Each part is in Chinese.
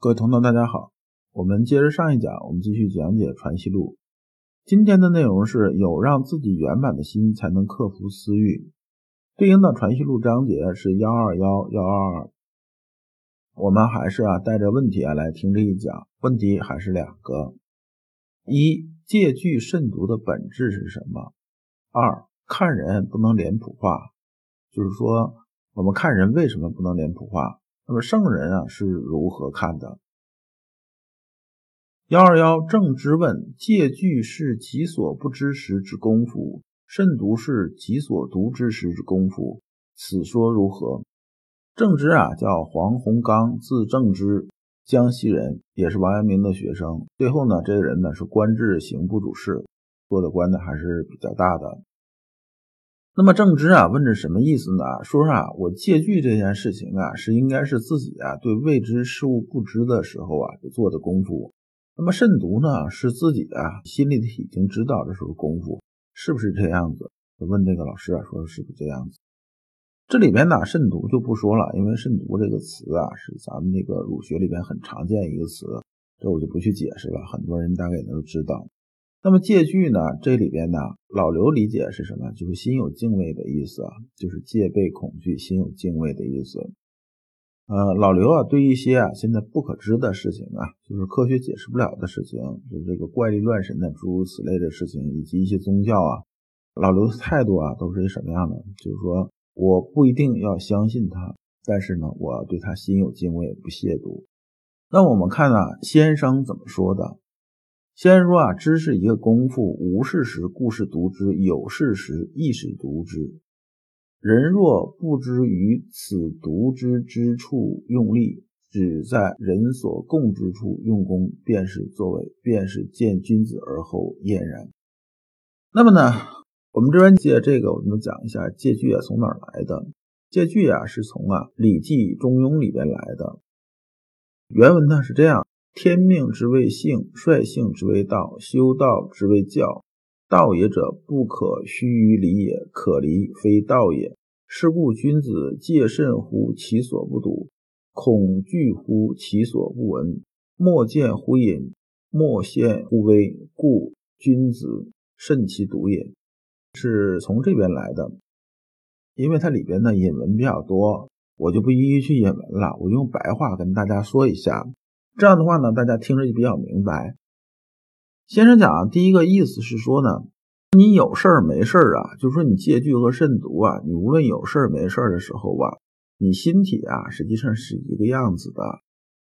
各位同道，大家好。我们接着上一讲，我们继续讲解《传习录》。今天的内容是有让自己圆满的心，才能克服私欲。对应的《传习录》章节是幺二幺幺二二。我们还是啊带着问题啊来听这一讲。问题还是两个：一、借据慎独的本质是什么？二、看人不能脸谱化，就是说我们看人为什么不能脸谱化？那么圣人啊是如何看的？幺二幺正之问：借据是己所不知时之功夫，慎独是己所读之时之功夫，此说如何？正之啊叫黄洪刚，字正之，江西人，也是王阳明的学生。最后呢，这个人呢是官至刑部主事，做的官呢还是比较大的。那么正知啊，问这什么意思呢？说啊，我借据这件事情啊，是应该是自己啊对未知事物不知的时候啊就做的功夫。那么慎独呢，是自己啊心里已经知道的时候功夫，是不是这样子？就问这个老师啊，说是不是这样子？这里边呢，慎独就不说了，因为慎独这个词啊，是咱们那个儒学里边很常见一个词，这我就不去解释了，很多人大概也都知道。那么借据呢？这里边呢，老刘理解是什么？就是心有敬畏的意思啊，就是戒备恐惧，心有敬畏的意思。呃，老刘啊，对一些啊现在不可知的事情啊，就是科学解释不了的事情，就是这个怪力乱神的诸如此类的事情，以及一些宗教啊，老刘的态度啊，都是一什么样的？就是说，我不一定要相信他，但是呢，我对他心有敬畏，不亵渎。那我们看啊，先生怎么说的？先说啊，知是一个功夫，无事时故是独之，有事时亦是独之。人若不知于此独之之处用力，只在人所共之处用功，便是作为，便是见君子而后厌然。那么呢，我们这边借这个，我们讲一下借据啊从哪儿来的？借据啊是从啊《礼记·中庸》里边来的。原文呢是这样。天命之谓性，率性之谓道，修道之谓教。道也者，不可须臾离也，可离非道也。是故君子戒慎乎其所不睹，恐惧乎其所不闻。莫见乎隐，莫见乎微，故君子慎其独也。是从这边来的，因为它里边的引文比较多，我就不一一去引文了，我用白话跟大家说一下。这样的话呢，大家听着就比较明白。先生讲，第一个意思是说呢，你有事儿没事儿啊，就说你借据和慎独啊，你无论有事儿没事儿的时候吧，你心体啊实际上是一个样子的。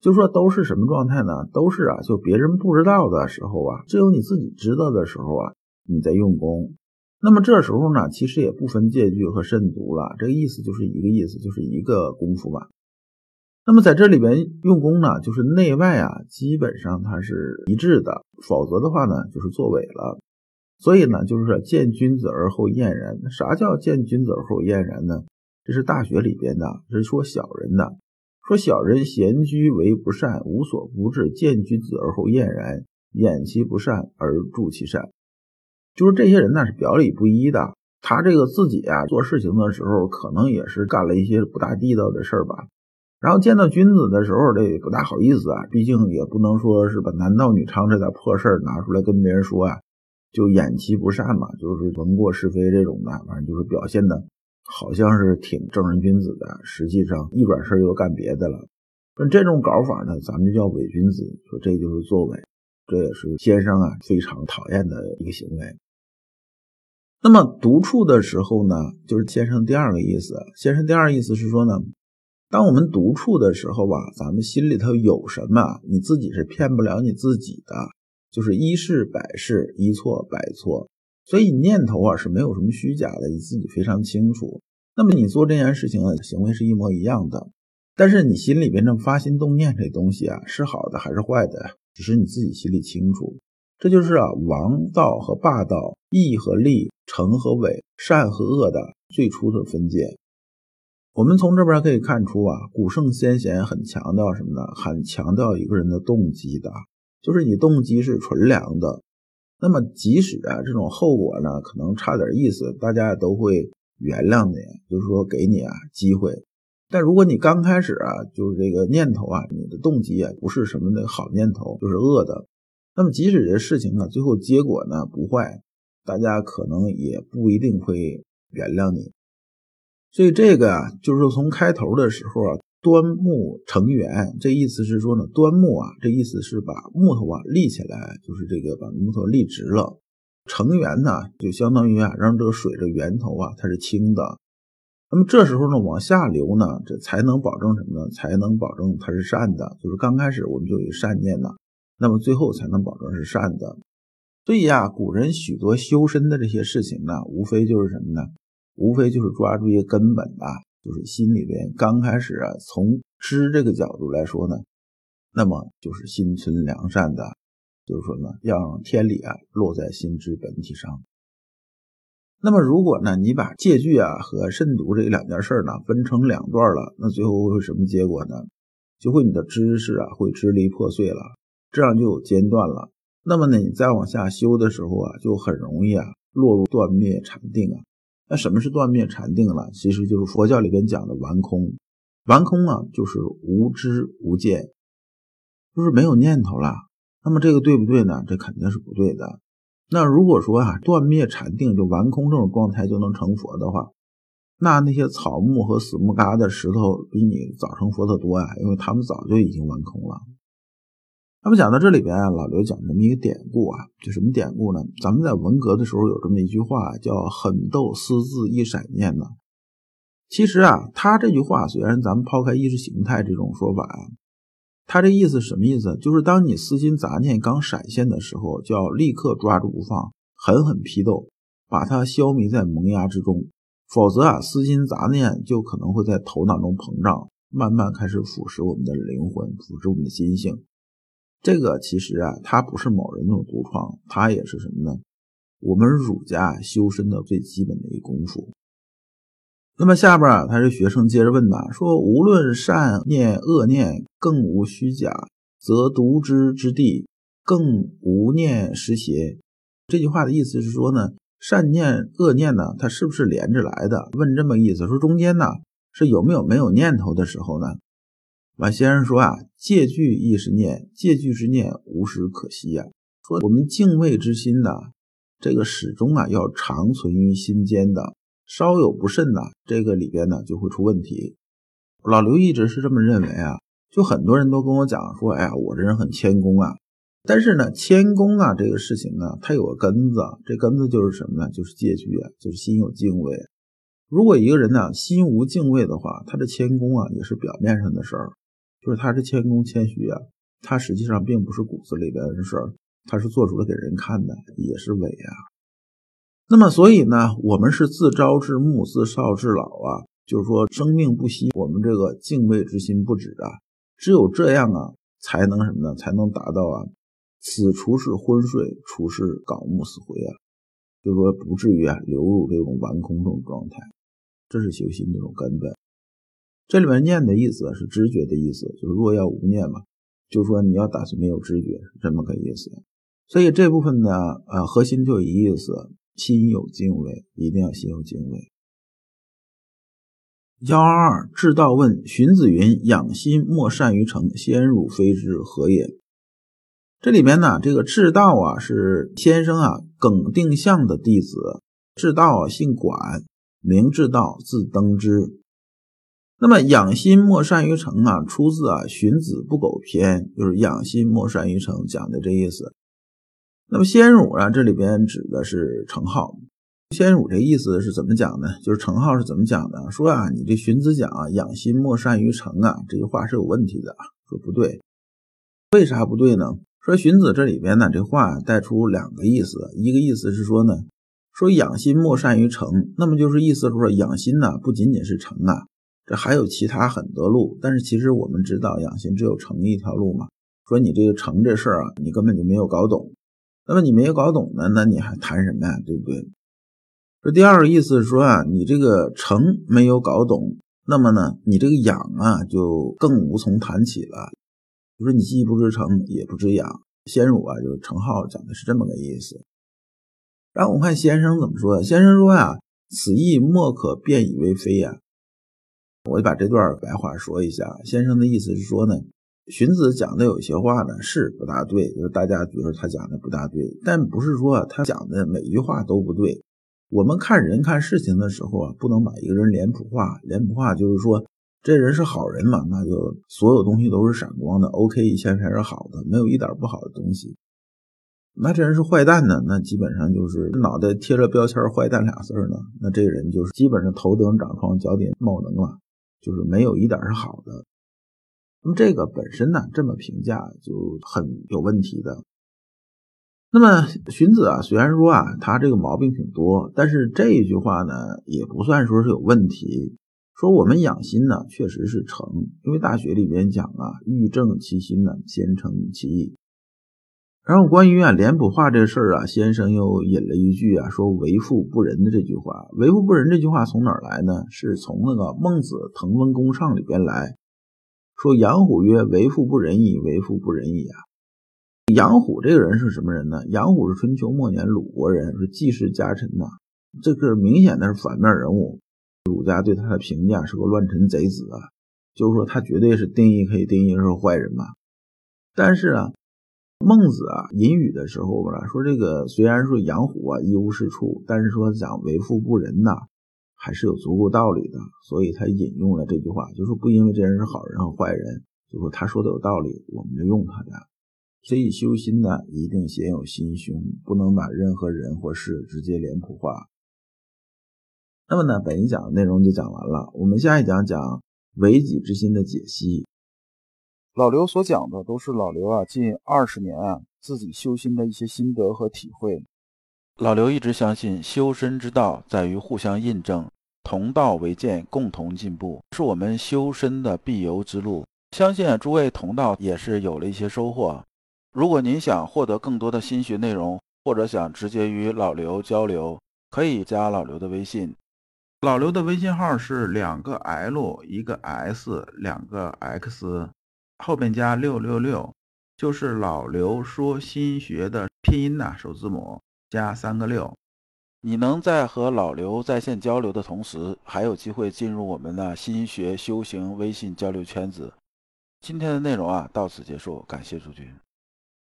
就说都是什么状态呢？都是啊，就别人不知道的时候啊，只有你自己知道的时候啊，你在用功。那么这时候呢，其实也不分借据和慎独了，这个意思就是一个意思，就是一个功夫吧。那么在这里边用功呢，就是内外啊，基本上它是一致的，否则的话呢，就是作伪了。所以呢，就是说见君子而后厌然。啥叫见君子而后厌然呢？这是大学里边的，是说小人的。说小人闲居为不善，无所不至，见君子而后厌然，掩其不善而助其善。就是这些人呢，是表里不一的。他这个自己啊，做事情的时候，可能也是干了一些不大地道的事儿吧。然后见到君子的时候，这也不大好意思啊，毕竟也不能说是把男盗女娼这点破事儿拿出来跟别人说啊，就掩其不善嘛，就是闻过是非这种的，反正就是表现的好像是挺正人君子的，实际上一转身又干别的了。那这种搞法呢，咱们就叫伪君子，说这就是作伪，这也是先生啊非常讨厌的一个行为。那么独处的时候呢，就是先生第二个意思，先生第二个意思是说呢。当我们独处的时候吧，咱们心里头有什么，你自己是骗不了你自己的，就是一是百是，一错百错，所以念头啊是没有什么虚假的，你自己非常清楚。那么你做这件事情啊，行为是一模一样的，但是你心里边这发心动念这东西啊，是好的还是坏的？只是你自己心里清楚。这就是啊，王道和霸道，义和利，诚和伪，善和恶的最初的分界。我们从这边可以看出啊，古圣先贤很强调什么呢？很强调一个人的动机的，就是你动机是纯良的，那么即使啊这种后果呢可能差点意思，大家也都会原谅你，就是说给你啊机会。但如果你刚开始啊，就是这个念头啊，你的动机啊不是什么的好念头，就是恶的，那么即使这事情啊最后结果呢不坏，大家可能也不一定会原谅你。所以这个啊，就是从开头的时候啊，端木成圆，这意思是说呢，端木啊，这意思是把木头啊立起来，就是这个把木头立直了。成圆呢，就相当于啊，让这个水的源头啊它是清的。那么这时候呢，往下流呢，这才能保证什么呢？才能保证它是善的。就是刚开始我们就有善念呢，那么最后才能保证是善的。所以呀，古人许多修身的这些事情呢，无非就是什么呢？无非就是抓住一个根本吧，就是心里边刚开始啊，从知这个角度来说呢，那么就是心存良善的，就是说呢，要让天理啊落在心之本体上。那么如果呢，你把戒惧啊和慎独这两件事呢分成两段了，那最后会什么结果呢？就会你的知识啊会支离破碎了，这样就有间断了。那么呢，你再往下修的时候啊，就很容易啊落入断灭禅定啊。那什么是断灭禅定了？其实就是佛教里边讲的完空。完空啊，就是无知无见，就是没有念头了。那么这个对不对呢？这肯定是不对的。那如果说啊，断灭禅定就完空这种状态就能成佛的话，那那些草木和死木疙瘩、石头比你早成佛的多呀，因为他们早就已经完空了。那么讲到这里边啊，老刘讲这么一个典故啊，就什么典故呢？咱们在文革的时候有这么一句话，叫“狠斗私自一闪念”呢。其实啊，他这句话虽然咱们抛开意识形态这种说法啊，他这意思什么意思？就是当你私心杂念刚闪现的时候，就要立刻抓住不放，狠狠批斗，把它消弭在萌芽之中，否则啊，私心杂念就可能会在头脑中膨胀，慢慢开始腐蚀我们的灵魂，腐蚀我们的心性。这个其实啊，它不是某人那种独创，它也是什么呢？我们儒家修身的最基本的一功夫。那么下边啊，他这学生接着问呐，说无论善念恶念，更无虚假，则独知之地，更无念实邪。这句话的意思是说呢，善念恶念呢，它是不是连着来的？问这么意思，说中间呢是有没有没有念头的时候呢？马先生说啊，戒惧亦是念，戒惧之念无时可息呀。说我们敬畏之心呢，这个始终啊要长存于心间的，稍有不慎呢，这个里边呢就会出问题。老刘一直是这么认为啊，就很多人都跟我讲说，哎呀，我这人很谦恭啊，但是呢，谦恭啊这个事情呢，它有个根子，这根子就是什么呢？就是戒惧啊，就是心有敬畏。如果一个人呢心无敬畏的话，他的谦恭啊也是表面上的事儿。就是他是谦恭谦虚啊，他实际上并不是骨子里边的事儿，他是做出来给人看的，也是伪啊。那么所以呢，我们是自朝至暮，自少至老啊，就是说生命不息，我们这个敬畏之心不止啊。只有这样啊，才能什么呢？才能达到啊，此处是昏睡，处是槁木死灰啊，就是说不至于啊流入这种完空这种状态，这是修心这种根本。这里面念的意思是知觉的意思，就是若要无念嘛，就是说你要打算没有知觉，这么个意思。所以这部分呢，呃，核心就一意思，心有敬畏，一定要心有敬畏。幺二二智道问荀子云：“养心莫善于诚，先汝非之何也？”这里面呢，这个智道啊，是先生啊耿定向的弟子。智道啊姓管，名智道，字登之。那么养心莫善于诚啊，出自啊《荀子不苟篇》，就是养心莫善于诚讲的这意思。那么先儒啊，这里边指的是程颢。先儒这意思是怎么讲呢？就是程颢是怎么讲的？说啊，你这荀子讲啊，养心莫善于诚啊，这句话是有问题的，说不对。为啥不对呢？说荀子这里边呢，这话带出两个意思，一个意思是说呢，说养心莫善于诚，那么就是意思说养心呢，不仅仅是诚啊。这还有其他很多路，但是其实我们知道养心只有诚一条路嘛。说你这个诚这事儿啊，你根本就没有搞懂。那么你没有搞懂呢，那你还谈什么呀？对不对？这第二个意思是说啊，你这个诚没有搞懂，那么呢，你这个养啊就更无从谈起了。就说你既不知诚，也不知养。先儒啊，就是程颢讲的是这么个意思。然后我们看先生怎么说？先生说呀，此意莫可变以为非呀。我就把这段白话说一下。先生的意思是说呢，荀子讲的有些话呢是不大对，就是大家觉得他讲的不大对，但不是说他讲的每一句话都不对。我们看人看事情的时候啊，不能把一个人脸谱化。脸谱化就是说，这人是好人嘛，那就所有东西都是闪光的，OK，一切全是好的，没有一点不好的东西。那这人是坏蛋呢？那基本上就是脑袋贴着标签“坏蛋”俩字儿呢。那这人就是基本上头顶长疮，脚底冒脓了，就是没有一点是好的。那么这个本身呢，这么评价就很有问题的。那么荀子啊，虽然说啊，他这个毛病挺多，但是这一句话呢，也不算说是有问题。说我们养心呢，确实是成，因为《大学》里边讲啊，欲正其心呢，先成其意。然后关于啊脸谱化这事儿啊，先生又引了一句啊，说为富不仁的这句话。为富不仁这句话从哪儿来呢？是从那个《孟子·滕文公上》里边来说。杨虎曰：“为富不仁矣，为富不仁矣啊！”杨虎这个人是什么人呢？杨虎是春秋末年鲁国人，是季氏家臣呐。这个明显的是反面人物。儒家对他的评价是个乱臣贼子啊，就是说他绝对是定义可以定义是坏人嘛。但是啊。孟子啊，隐语的时候吧，说这个虽然说养虎啊一无是处，但是说讲为富不仁呐，还是有足够道理的。所以他引用了这句话，就说不因为这人是好人和坏人，就说他说的有道理，我们就用他的。所以修心呢，一定先有心胸，不能把任何人或事直接脸谱化。那么呢，本一讲的内容就讲完了，我们下一讲讲为己之心的解析。老刘所讲的都是老刘啊近二十年啊自己修心的一些心得和体会。老刘一直相信修身之道在于互相印证，同道为鉴，共同进步，是我们修身的必由之路。相信诸位同道也是有了一些收获。如果您想获得更多的心学内容，或者想直接与老刘交流，可以加老刘的微信。老刘的微信号是两个 L 一个 S 两个 X。后边加六六六，就是老刘说新学的拼音呐，首字母加三个六。你能在和老刘在线交流的同时，还有机会进入我们的新学修行微信交流圈子。今天的内容啊，到此结束，感谢诸君。